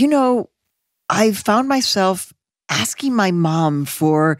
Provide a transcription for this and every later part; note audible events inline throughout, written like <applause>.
you know, I found myself asking my mom for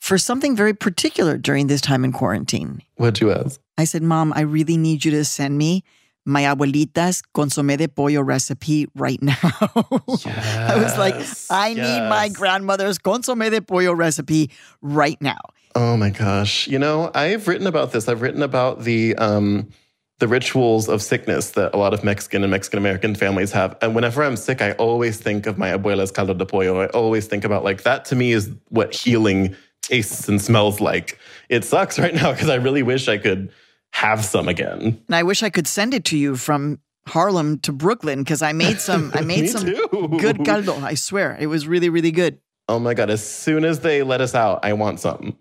for something very particular during this time in quarantine. What'd you ask? I said, Mom, I really need you to send me my abuelita's consomé de pollo recipe right now. <laughs> I was like, I need my grandmother's consomé de pollo recipe right now. Oh my gosh. You know, I've written about this. I've written about the um the rituals of sickness that a lot of Mexican and Mexican American families have. And whenever I'm sick, I always think of my abuela's caldo de pollo. I always think about like that to me is what healing tastes and smells like. It sucks right now because I really wish I could have some again. And I wish I could send it to you from Harlem to Brooklyn because I made some I <laughs> made some too. good caldo. I swear. It was really, really good. Oh my god, as soon as they let us out, I want some.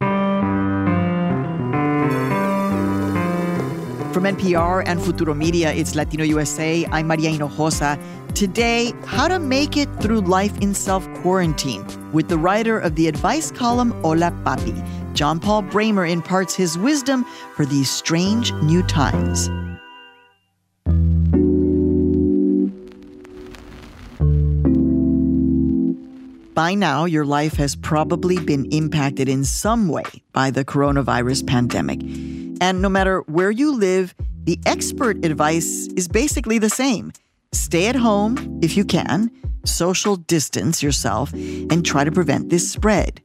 From NPR and Futuro Media, it's Latino USA. I'm Maria Hinojosa. Today, how to make it through life in self quarantine with the writer of the advice column Hola Papi. John Paul Brammer imparts his wisdom for these strange new times. By now, your life has probably been impacted in some way by the coronavirus pandemic. And no matter where you live, the expert advice is basically the same. Stay at home if you can, social distance yourself, and try to prevent this spread.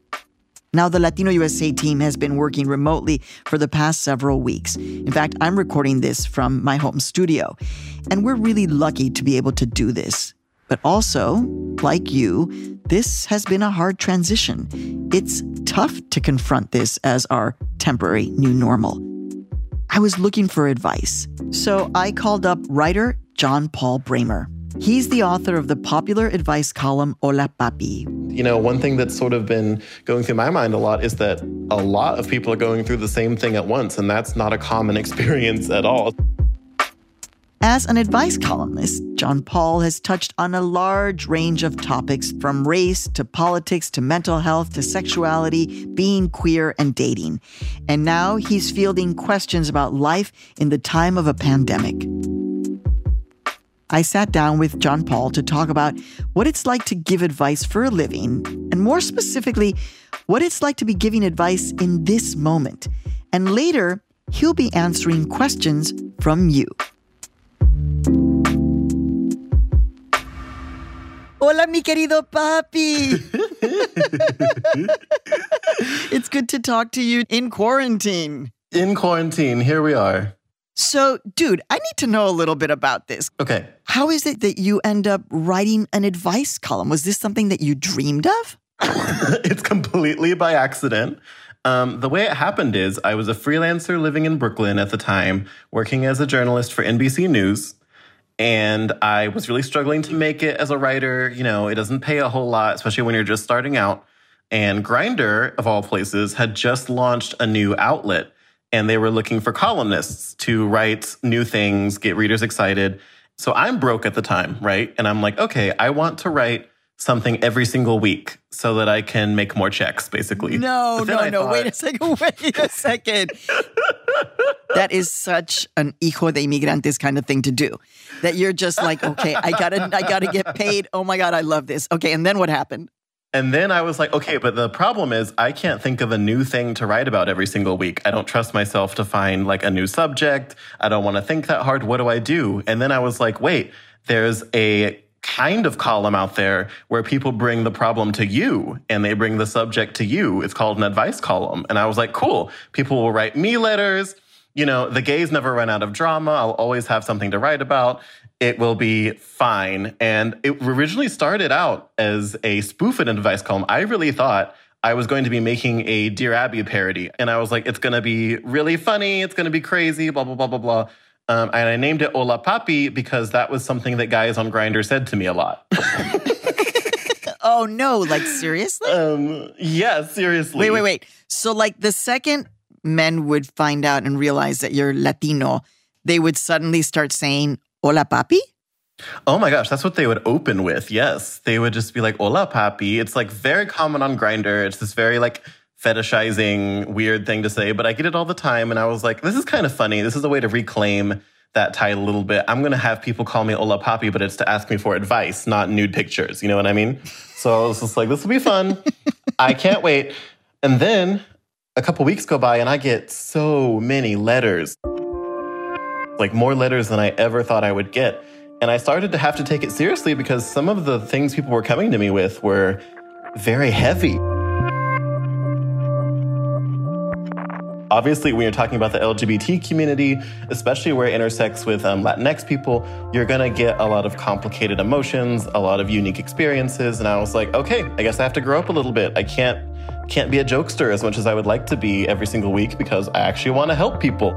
Now, the Latino USA team has been working remotely for the past several weeks. In fact, I'm recording this from my home studio, and we're really lucky to be able to do this. But also, like you, this has been a hard transition. It's tough to confront this as our temporary new normal. I was looking for advice, so I called up writer John Paul Brammer. He's the author of the popular advice column Hola Papi. You know, one thing that's sort of been going through my mind a lot is that a lot of people are going through the same thing at once, and that's not a common <laughs> experience at all. As an advice columnist, John Paul has touched on a large range of topics from race to politics to mental health to sexuality, being queer, and dating. And now he's fielding questions about life in the time of a pandemic. I sat down with John Paul to talk about what it's like to give advice for a living, and more specifically, what it's like to be giving advice in this moment. And later, he'll be answering questions from you. Hola, mi querido papi. it's good to talk to you in quarantine. In quarantine, here we are. So, dude, I need to know a little bit about this. Okay. How is it that you end up writing an advice column? Was this something that you dreamed of? <laughs> it's completely by accident. Um, the way it happened is I was a freelancer living in Brooklyn at the time, working as a journalist for NBC News. And I was really struggling to make it as a writer. You know, it doesn't pay a whole lot, especially when you're just starting out. And Grindr, of all places, had just launched a new outlet and they were looking for columnists to write new things, get readers excited. So I'm broke at the time, right? And I'm like, okay, I want to write something every single week so that I can make more checks, basically. No, no, no. thought- <laughs> Wait a second. Wait a second. That is such an hijo de inmigrantes kind of thing to do. That you're just like, okay, I gotta, I gotta get paid. Oh my god, I love this. Okay, and then what happened? And then I was like, okay, but the problem is I can't think of a new thing to write about every single week. I don't trust myself to find like a new subject. I don't want to think that hard. What do I do? And then I was like, wait, there's a kind of column out there where people bring the problem to you and they bring the subject to you. It's called an advice column. And I was like, cool. People will write me letters. You know, the gays never run out of drama. I'll always have something to write about. It will be fine. And it originally started out as a spoof and advice column. I really thought I was going to be making a Dear Abby parody. And I was like, it's going to be really funny. It's going to be crazy, blah, blah, blah, blah, blah. Um, and I named it Hola Papi because that was something that guys on Grindr said to me a lot. <laughs> Oh no, like seriously? um, yeah, seriously. Wait, wait, wait. So, like, the second men would find out and realize that you're Latino, they would suddenly start saying, Hola, papi? Oh my gosh, that's what they would open with. Yes. They would just be like, hola, papi. It's like very common on Grindr. It's this very like fetishizing, weird thing to say, but I get it all the time. And I was like, this is kind of funny. This is a way to reclaim that title a little bit. I'm going to have people call me Hola Papi, but it's to ask me for advice, not nude pictures. You know what I mean? So I was just like, this will be fun. <laughs> I can't wait. And then a couple weeks go by and I get so many letters, like more letters than I ever thought I would get. And I started to have to take it seriously because some of the things people were coming to me with were very heavy. Obviously, when you're talking about the LGBT community, especially where it intersects with um, Latinx people, you're gonna get a lot of complicated emotions, a lot of unique experiences. And I was like, okay, I guess I have to grow up a little bit. I can't can't be a jokester as much as I would like to be every single week because I actually want to help people.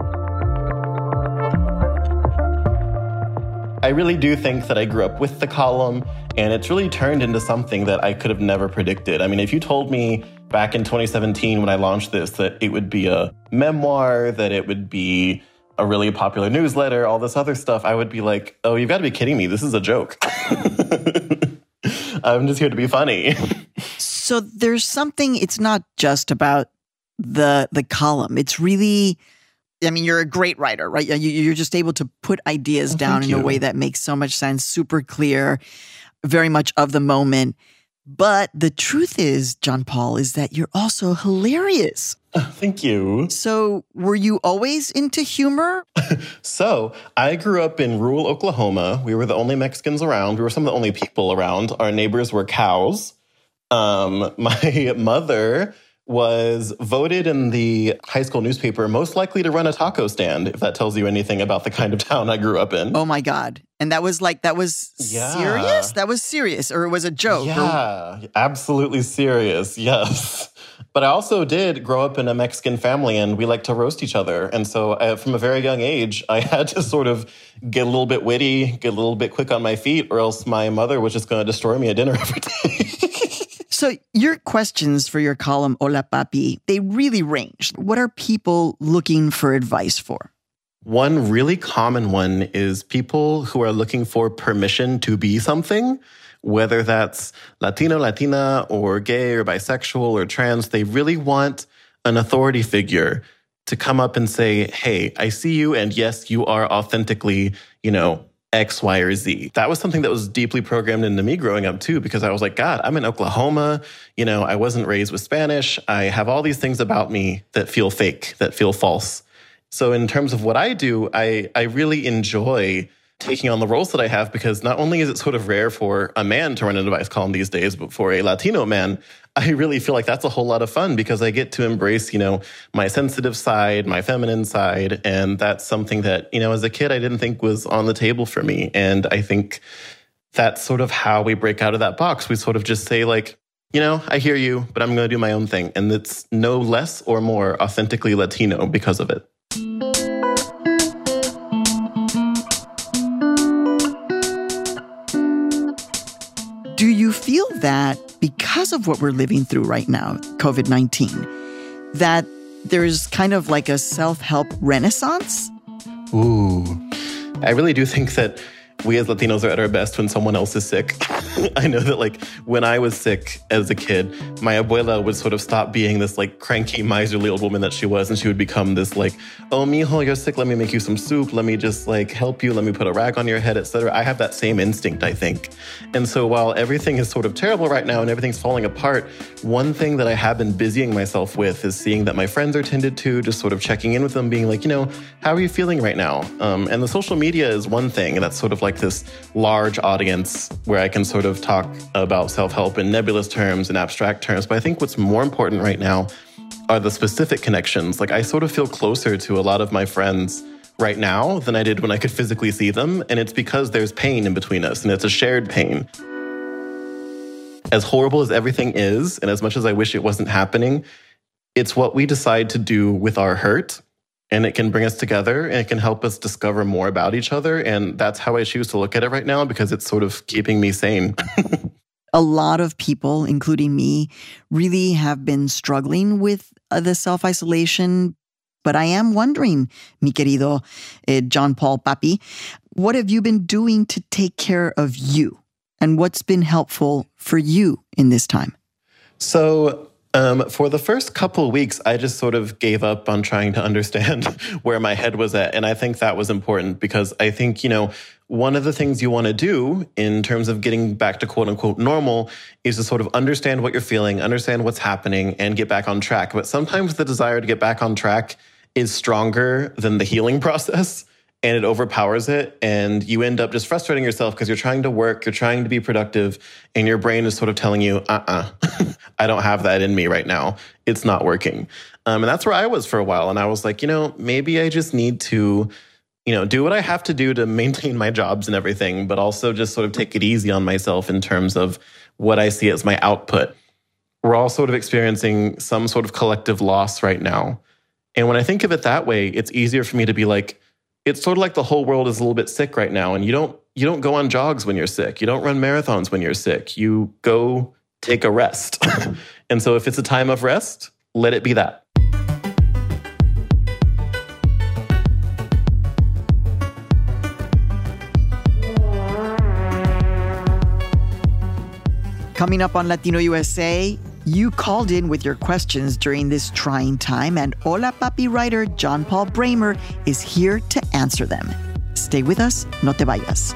I really do think that I grew up with the column, and it's really turned into something that I could have never predicted. I mean, if you told me back in 2017 when I launched this that it would be a memoir, that it would be a really popular newsletter, all this other stuff, I would be like, oh, you've got to be kidding me. This is a joke. <laughs> I'm just here to be funny. so there's something, it's not just about the the column. It's really I mean, you're a great writer, right? You're just able to put ideas oh, down in you. a way that makes so much sense, super clear, very much of the moment. But the truth is, John Paul, is that you're also hilarious. <laughs> thank you. So, were you always into humor? <laughs> so, I grew up in rural Oklahoma. We were the only Mexicans around. We were some of the only people around. Our neighbors were cows. Um, <laughs> my mother was voted in the high school newspaper most likely to run a taco stand, if that tells you anything about the kind of town I grew up in. Oh my God. And that was like, that was yeah. serious? That was serious, or it was a joke? Yeah, or... absolutely serious. <laughs> Yes. But I also did grow up in a Mexican family and we like to roast each other. And so uh, from a very young age, I <laughs> had to sort of get a little bit witty, get a little bit quick on my feet, or else my mother was just going to destroy me at dinner <laughs> every day. So your questions for your column Hola Papi, they really range. What are people looking for advice for? One really common one is people who are looking for permission to be something, whether that's Latino, Latina, or gay, or bisexual, or trans. They really want an authority figure to come up and say, Hey, I see you. And yes, you are authentically, you know, X, Y, or Z. That was something that was deeply programmed into me growing up too, because I was like, God, I'm in Oklahoma. You know, I wasn't raised with Spanish. I have all these things about me that feel fake, that feel false. So in terms of what I do, I, I really enjoy taking on the roles that I have because not only is it sort of rare for a man to run an advice column these days, but for a Latino man, <laughs> I really feel like that's a whole lot of fun because I get to embrace, you know, my sensitive side, my feminine side. And that's something that, you know, as a kid, I didn't think was on the table for me. And I think that's sort of how we break out of that box. We sort of just say, like, you know, I hear you, but I'm going to do my own thing. And it's no less or more authentically Latino because of it. Do you feel that because of what we're living through right now, COVID 19, that there's kind of like a self help renaissance? Ooh, I really do think that we as Latinos are at our best when someone else is sick. <laughs> I know that like when I was sick as a kid, my abuela would sort of stop being this like cranky, miserly old woman that she was, and she would become this like, oh mijo, you're sick. Let me make you some soup. Let me just like help you. Let me put a rag on your head, etc. I have that same instinct, I think. And so while everything is sort of terrible right now and everything's falling apart, one thing that I have been busying myself with is seeing that my friends are tended to, just sort of checking in with them, being like, you know, how are you feeling right now? Um, and the social media is one thing, and that's sort of like this large audience where I can sort of talk about self help in nebulous terms and abstract terms. But I think what's more important right now are the specific connections. Like, I sort of feel closer to a lot of my friends right now than I did when I could physically see them. And it's because there's pain in between us and it's a shared pain. As horrible as everything is, and as much as I wish it wasn't happening, it's what we decide to do with our hurt and it can bring us together and it can help us discover more about each other. And that's how I choose to look at it right now because it's sort of keeping me sane. <laughs> a lot of people, including me, really have been struggling with uh, the self isolation. But I am wondering, mi querido eh, John Paul Papi, what have you been doing to take care of you? And what's been helpful for you in this time? So, Um, for the first couple weeks, I just sort of gave up on trying to understand <laughs> where my head was at. And I think that was important because I think, you know, one of the things you want to do in terms of getting back to quote unquote normal is to sort of understand what you're feeling, understand what's happening, and get back on track. But sometimes the desire to get back on track is stronger than the healing <laughs> process and it overpowers it. And you end up just frustrating yourself because you're trying to work, you're trying to be productive, and your brain is sort of telling you, uh uh-uh, uh <laughs> I don't have that in me right now. It's not working. Um, and that's where I was for a while. And I was like, you know, maybe I just need to you know, do what I have to do to maintain my jobs and everything, but also just sort of take it easy on myself in terms of what I see as my output. We're all sort of experiencing some sort of collective loss right now. And when I think of it that way, it's easier for me to be like, it's sort of like the whole world is a little bit sick right now. And you don't you don't go on jogs when you're sick. You don't run marathons when you're sick. You go take a rest. <laughs> and so if it's a time of rest, let it be that. Coming up on Latino USA, you called in with your questions during this trying time, and Hola Papi writer John Paul Brammer is here to answer them. Stay with us, no te vayas.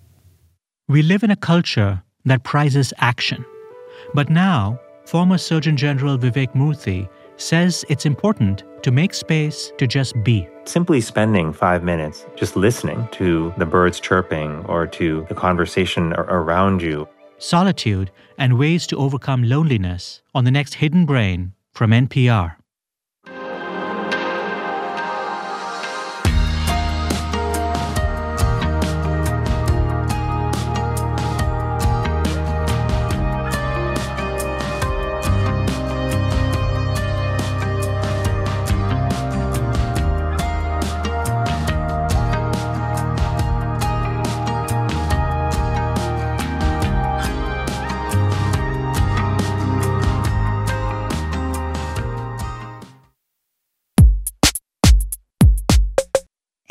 We live in a culture that prizes action. But now, former Surgeon General Vivek Murthy says it's important to make space to just be. Simply spending five minutes just listening to the birds chirping or to the conversation around you. Solitude and ways to overcome loneliness on the next Hidden Brain from NPR.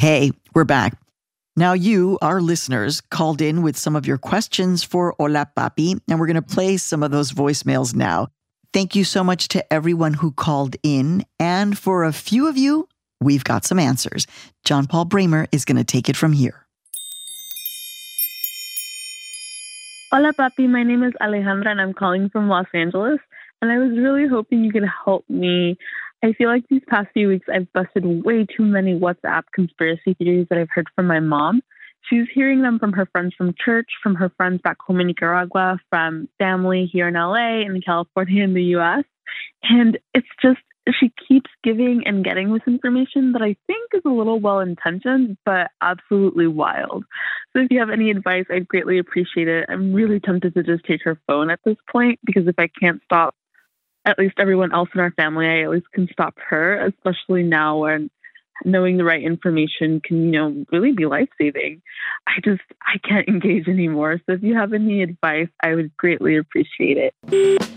Hey, we're back. Now, you, our listeners, called in with some of your questions for Hola Papi, and we're going to play some of those voicemails now. Thank you so much to everyone who called in. And for a few of you, we've got some answers. John Paul Brammer is going to take it from here. Hola, Papi. My name is Alejandra, and I'm calling from Los Angeles. And I was really hoping you could help me I feel like these past few weeks I've busted way too many WhatsApp conspiracy theories that I've heard from my mom. She's hearing them from her friends from church, from her friends back home in Nicaragua, from family here in LA, in California, in the US. And it's just, she keeps giving and getting this information that I think is a little well intentioned, but absolutely wild. So if you have any advice, I'd greatly appreciate it. I'm really tempted to just take her phone at this point because if I can't stop at least everyone else in our family, I least can stop her, especially now when knowing the right information can, you know, really be life saving. I just, I can't engage anymore. So if you have any advice, I would greatly appreciate it.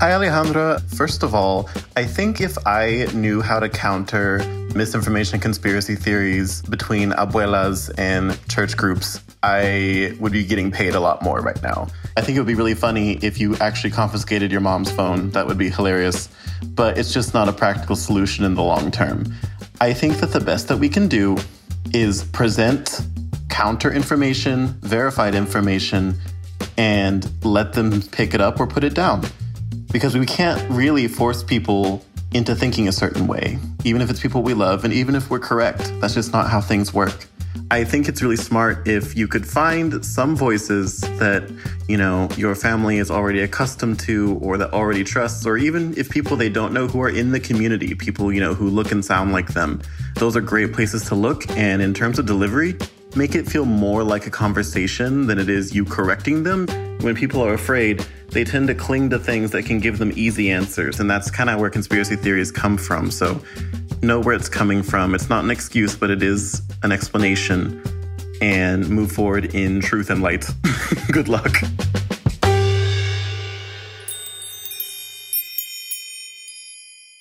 Hi, Alejandra. First of all, I think if I knew how to counter misinformation and conspiracy theories between abuelas and church groups, I would be getting paid a lot more right now. I think it would be really funny if you actually confiscated your mom's phone. That would be hilarious. But it's just not a practical solution in the long term. I think that the best that we can do is present counter information, verified information, and let them pick it up or put it down. Because we can't really force people into thinking a certain way, even if it's people we love and even if we're correct. That's just not how things work. I think it's really smart if you could find some voices that, you know, your family is already accustomed to or that already trusts, or even if people they don't know who are in the community, people, you know, who look and sound like them. Those are great places to look. And in terms of delivery, make it feel more like a conversation than it is you correcting them. When people are afraid, they tend to cling to things that can give them easy answers. And that's kind of where conspiracy theories come from. So know where it's coming from. It's not an excuse, but it is an explanation. And move forward in truth and light. <laughs> Good luck.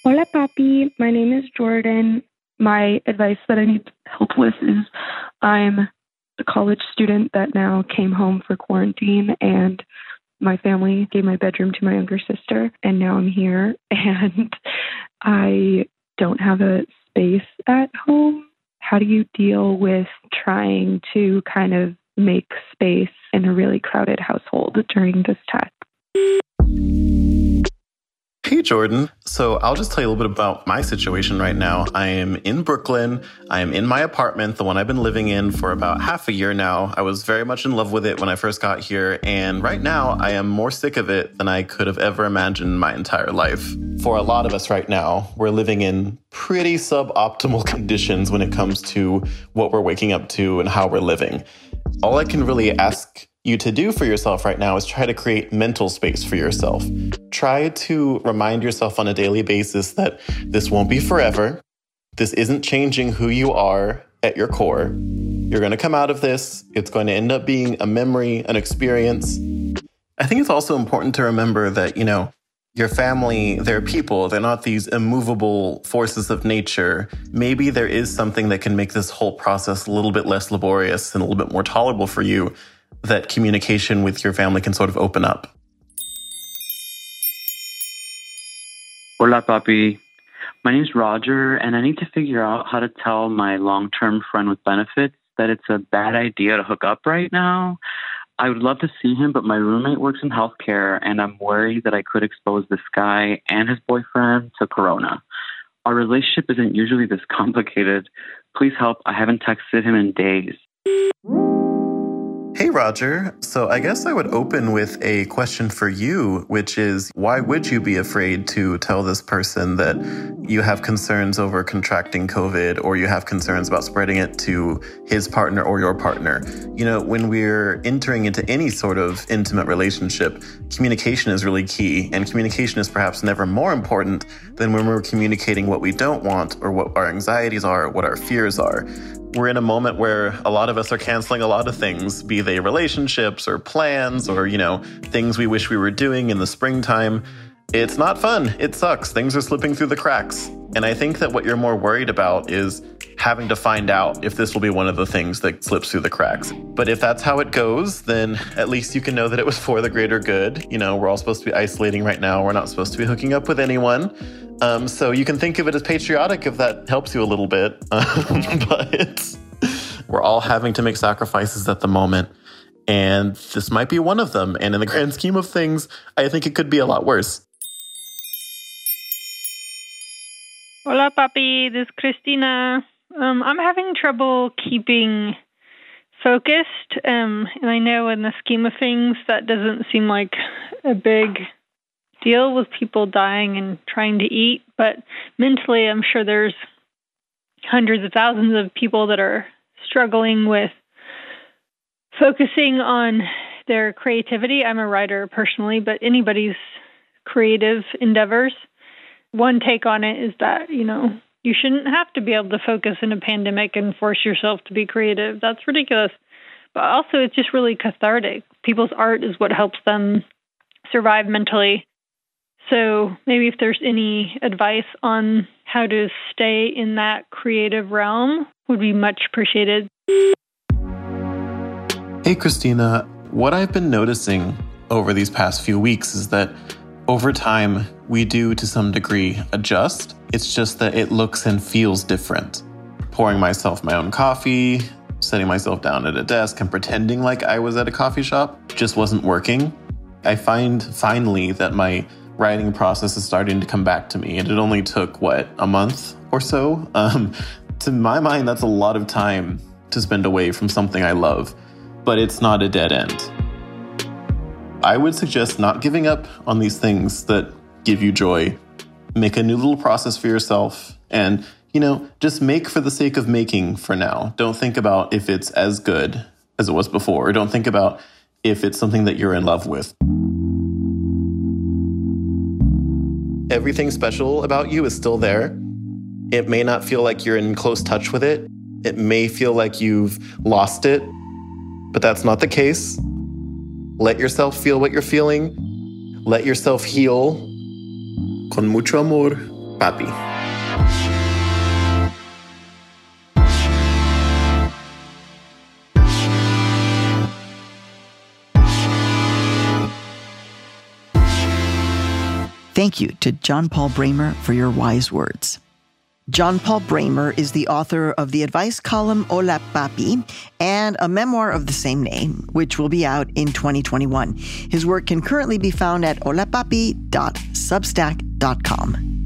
Hola, Papi. My name is Jordan. My advice that I need help with is I'm a college student that now came home for quarantine and my family gave my bedroom to my younger sister and now I'm here <laughs> and I don't have a space at home, how do you deal with trying to kind of make space in a really crowded household during this time? Hey, Jordan. So I'll just tell you a little bit about my situation right now. I am in Brooklyn. I am in my apartment, the one I've been living in for about half a year now. I was very much in love with it when I first got here. And right now, I am more sick of it than I could have ever imagined in my entire life. For a lot of us right now, we're living in pretty suboptimal <laughs> conditions when it comes to what we're waking up to and how we're living. All I can really ask you to do for yourself right now is try to create mental space for yourself. Try to remind yourself on a daily basis that this won't be forever. This isn't changing who you are at your core. You're going to come out of this. It's going to end up being a memory, an experience. I think it's also important to remember that, you know, your family, they're people, they're not these immovable forces of nature. Maybe there is something that can make this whole process a little bit less laborious and a little bit more tolerable for you that communication with your family can sort of open up? Hola, papi. My name's Roger, and I need to figure out how to tell my long term friend with benefits that it's a bad idea to hook up right now. I would love to see him, but my roommate works in healthcare, and I'm worried that I could expose this guy and his boyfriend to corona. Our relationship isn't usually this <laughs> complicated. Please help. I haven't texted him in days. Hey, Roger. So I guess I would open with a question for you, which is why would you be afraid to tell this person that you have concerns over contracting COVID or you have concerns about spreading it to his partner or your partner? You know, when we're entering into any sort of intimate relationship, communication is really key. And communication is perhaps never more important than when we're communicating what we don't want or what our anxieties are, what our fears are we're in a moment where a lot of us are canceling a lot of things, be they relationships or plans or, you know, things we wish we were doing in the springtime. It's not fun. It sucks. Things are slipping through the cracks. And I think that what you're more worried about is having to find out if this will be one of the things that slips through the cracks. But if that's how it goes, then at least you can know that it was for the greater good. You know, we're all supposed to be isolating right now. We're not supposed to be hooking up with anyone. Um, so you can think of it as patriotic if that helps you a little bit. <laughs> Um, but we're all having to make sacrifices at the moment. And this might be one of them. And in the grand scheme of things, I think it could be a lot worse. Hola, papi. This is Christina. Um, I'm having trouble keeping focused. Um, and I know in the scheme of things, that doesn't seem like a big deal with people dying and trying to eat, but mentally, I'm sure there's hundreds of thousands of people that are struggling with focusing on their creativity. I'm a writer personally, but anybody's creative endeavors. One take on it is that, you know, you shouldn't have to be able to focus in a pandemic and force yourself to be creative. That's ridiculous. But also, it's just really cathartic. People's art is what helps them survive mentally. So maybe if there's any advice on how to stay in that creative realm would be much appreciated. Hey, Christina. What I've been noticing over these past few weeks is that over time, we do to some degree adjust. It's just that it looks and feels different. Pouring myself my own coffee, setting myself down at a desk, and pretending like I was at a coffee shop just wasn't working. I find finally that my writing process is starting to come back to me. And it only took, what, a month or so? <laughs> Um, to my mind, that's a lot of time to spend away from something I love, but it's not a dead end. I would suggest not giving up on these things that give you joy. Make a new little process for yourself and, you know, just make for the sake of making for now. Don't think about if it's as good as it was before. or Don't think about if it's something that you're in love with. Everything special about you is still there. It may not feel like you're in close touch with it. It may feel like you've lost it, but that's not the case. Let yourself feel what you're feeling. Let yourself heal. Con mucho amor, papi. Thank you to John Paul Brammer for your wise words. John Paul Brammer is the author of the advice column Hola Papi and a memoir of the same name, which will be out in 2021. His work can currently be found at holapapi.substack.com.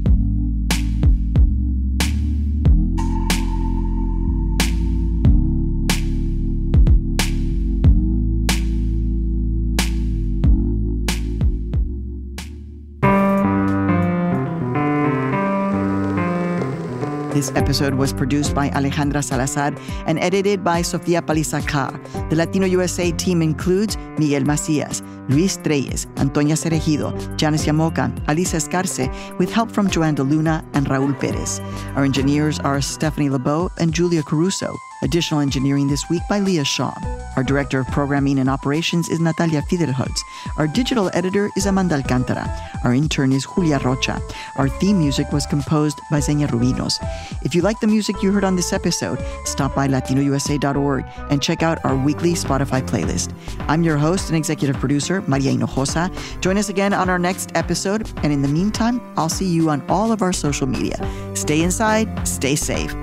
This episode was produced by Alejandra Salazar and edited by Sofia Paliza-Carre. The Latino USA team includes Miguel Macias, Luis Trelles, Antonia Cereijido, Janice Llamoca, Alicia Escarce, with help from Joanne Luna and Raul Perez. Our engineers are Stephanie Lebow and Julia Caruso. Additional engineering this week by Leah Shaw. Our director of programming and operations is Natalia Fidelholtz. Our digital editor is Amanda Alcantara. Our intern is Julia Rocha. Our theme music was composed by Xenia Rubinos. If you like the music you heard on this episode, stop by latinousa.org and check out our weekly Spotify playlist. I'm your host and executive producer, Maria Hinojosa. Join us again on our next episode, and in the meantime, I'll see you on all of our social media. Stay inside, stay safe.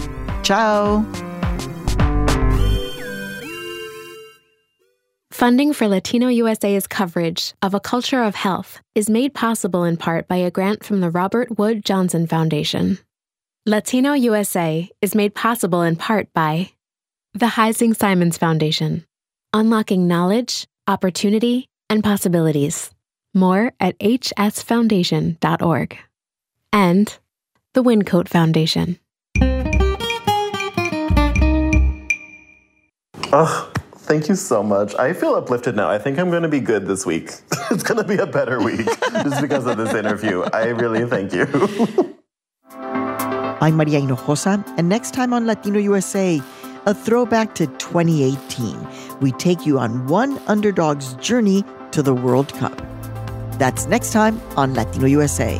Ciao. Funding for Latino USA's coverage of A Culture of Health is made possible in part by a grant from the Robert Wood Johnson Foundation. Latino USA is made possible in part by the Heising Simons Foundation, unlocking knowledge, opportunity, and possibilities. More at hsfoundation.org. And the Wyncote Foundation. Oh, thank you so much. I feel uplifted now. I think I'm going to be good this week. <laughs> it's going to be a better week <laughs> just because of this interview. I really thank you. <laughs> I'm Maria Hinojosa, and next time on Latino USA, a throwback to 2018. We take you on one underdog's journey to the World Cup. That's next time on Latino USA.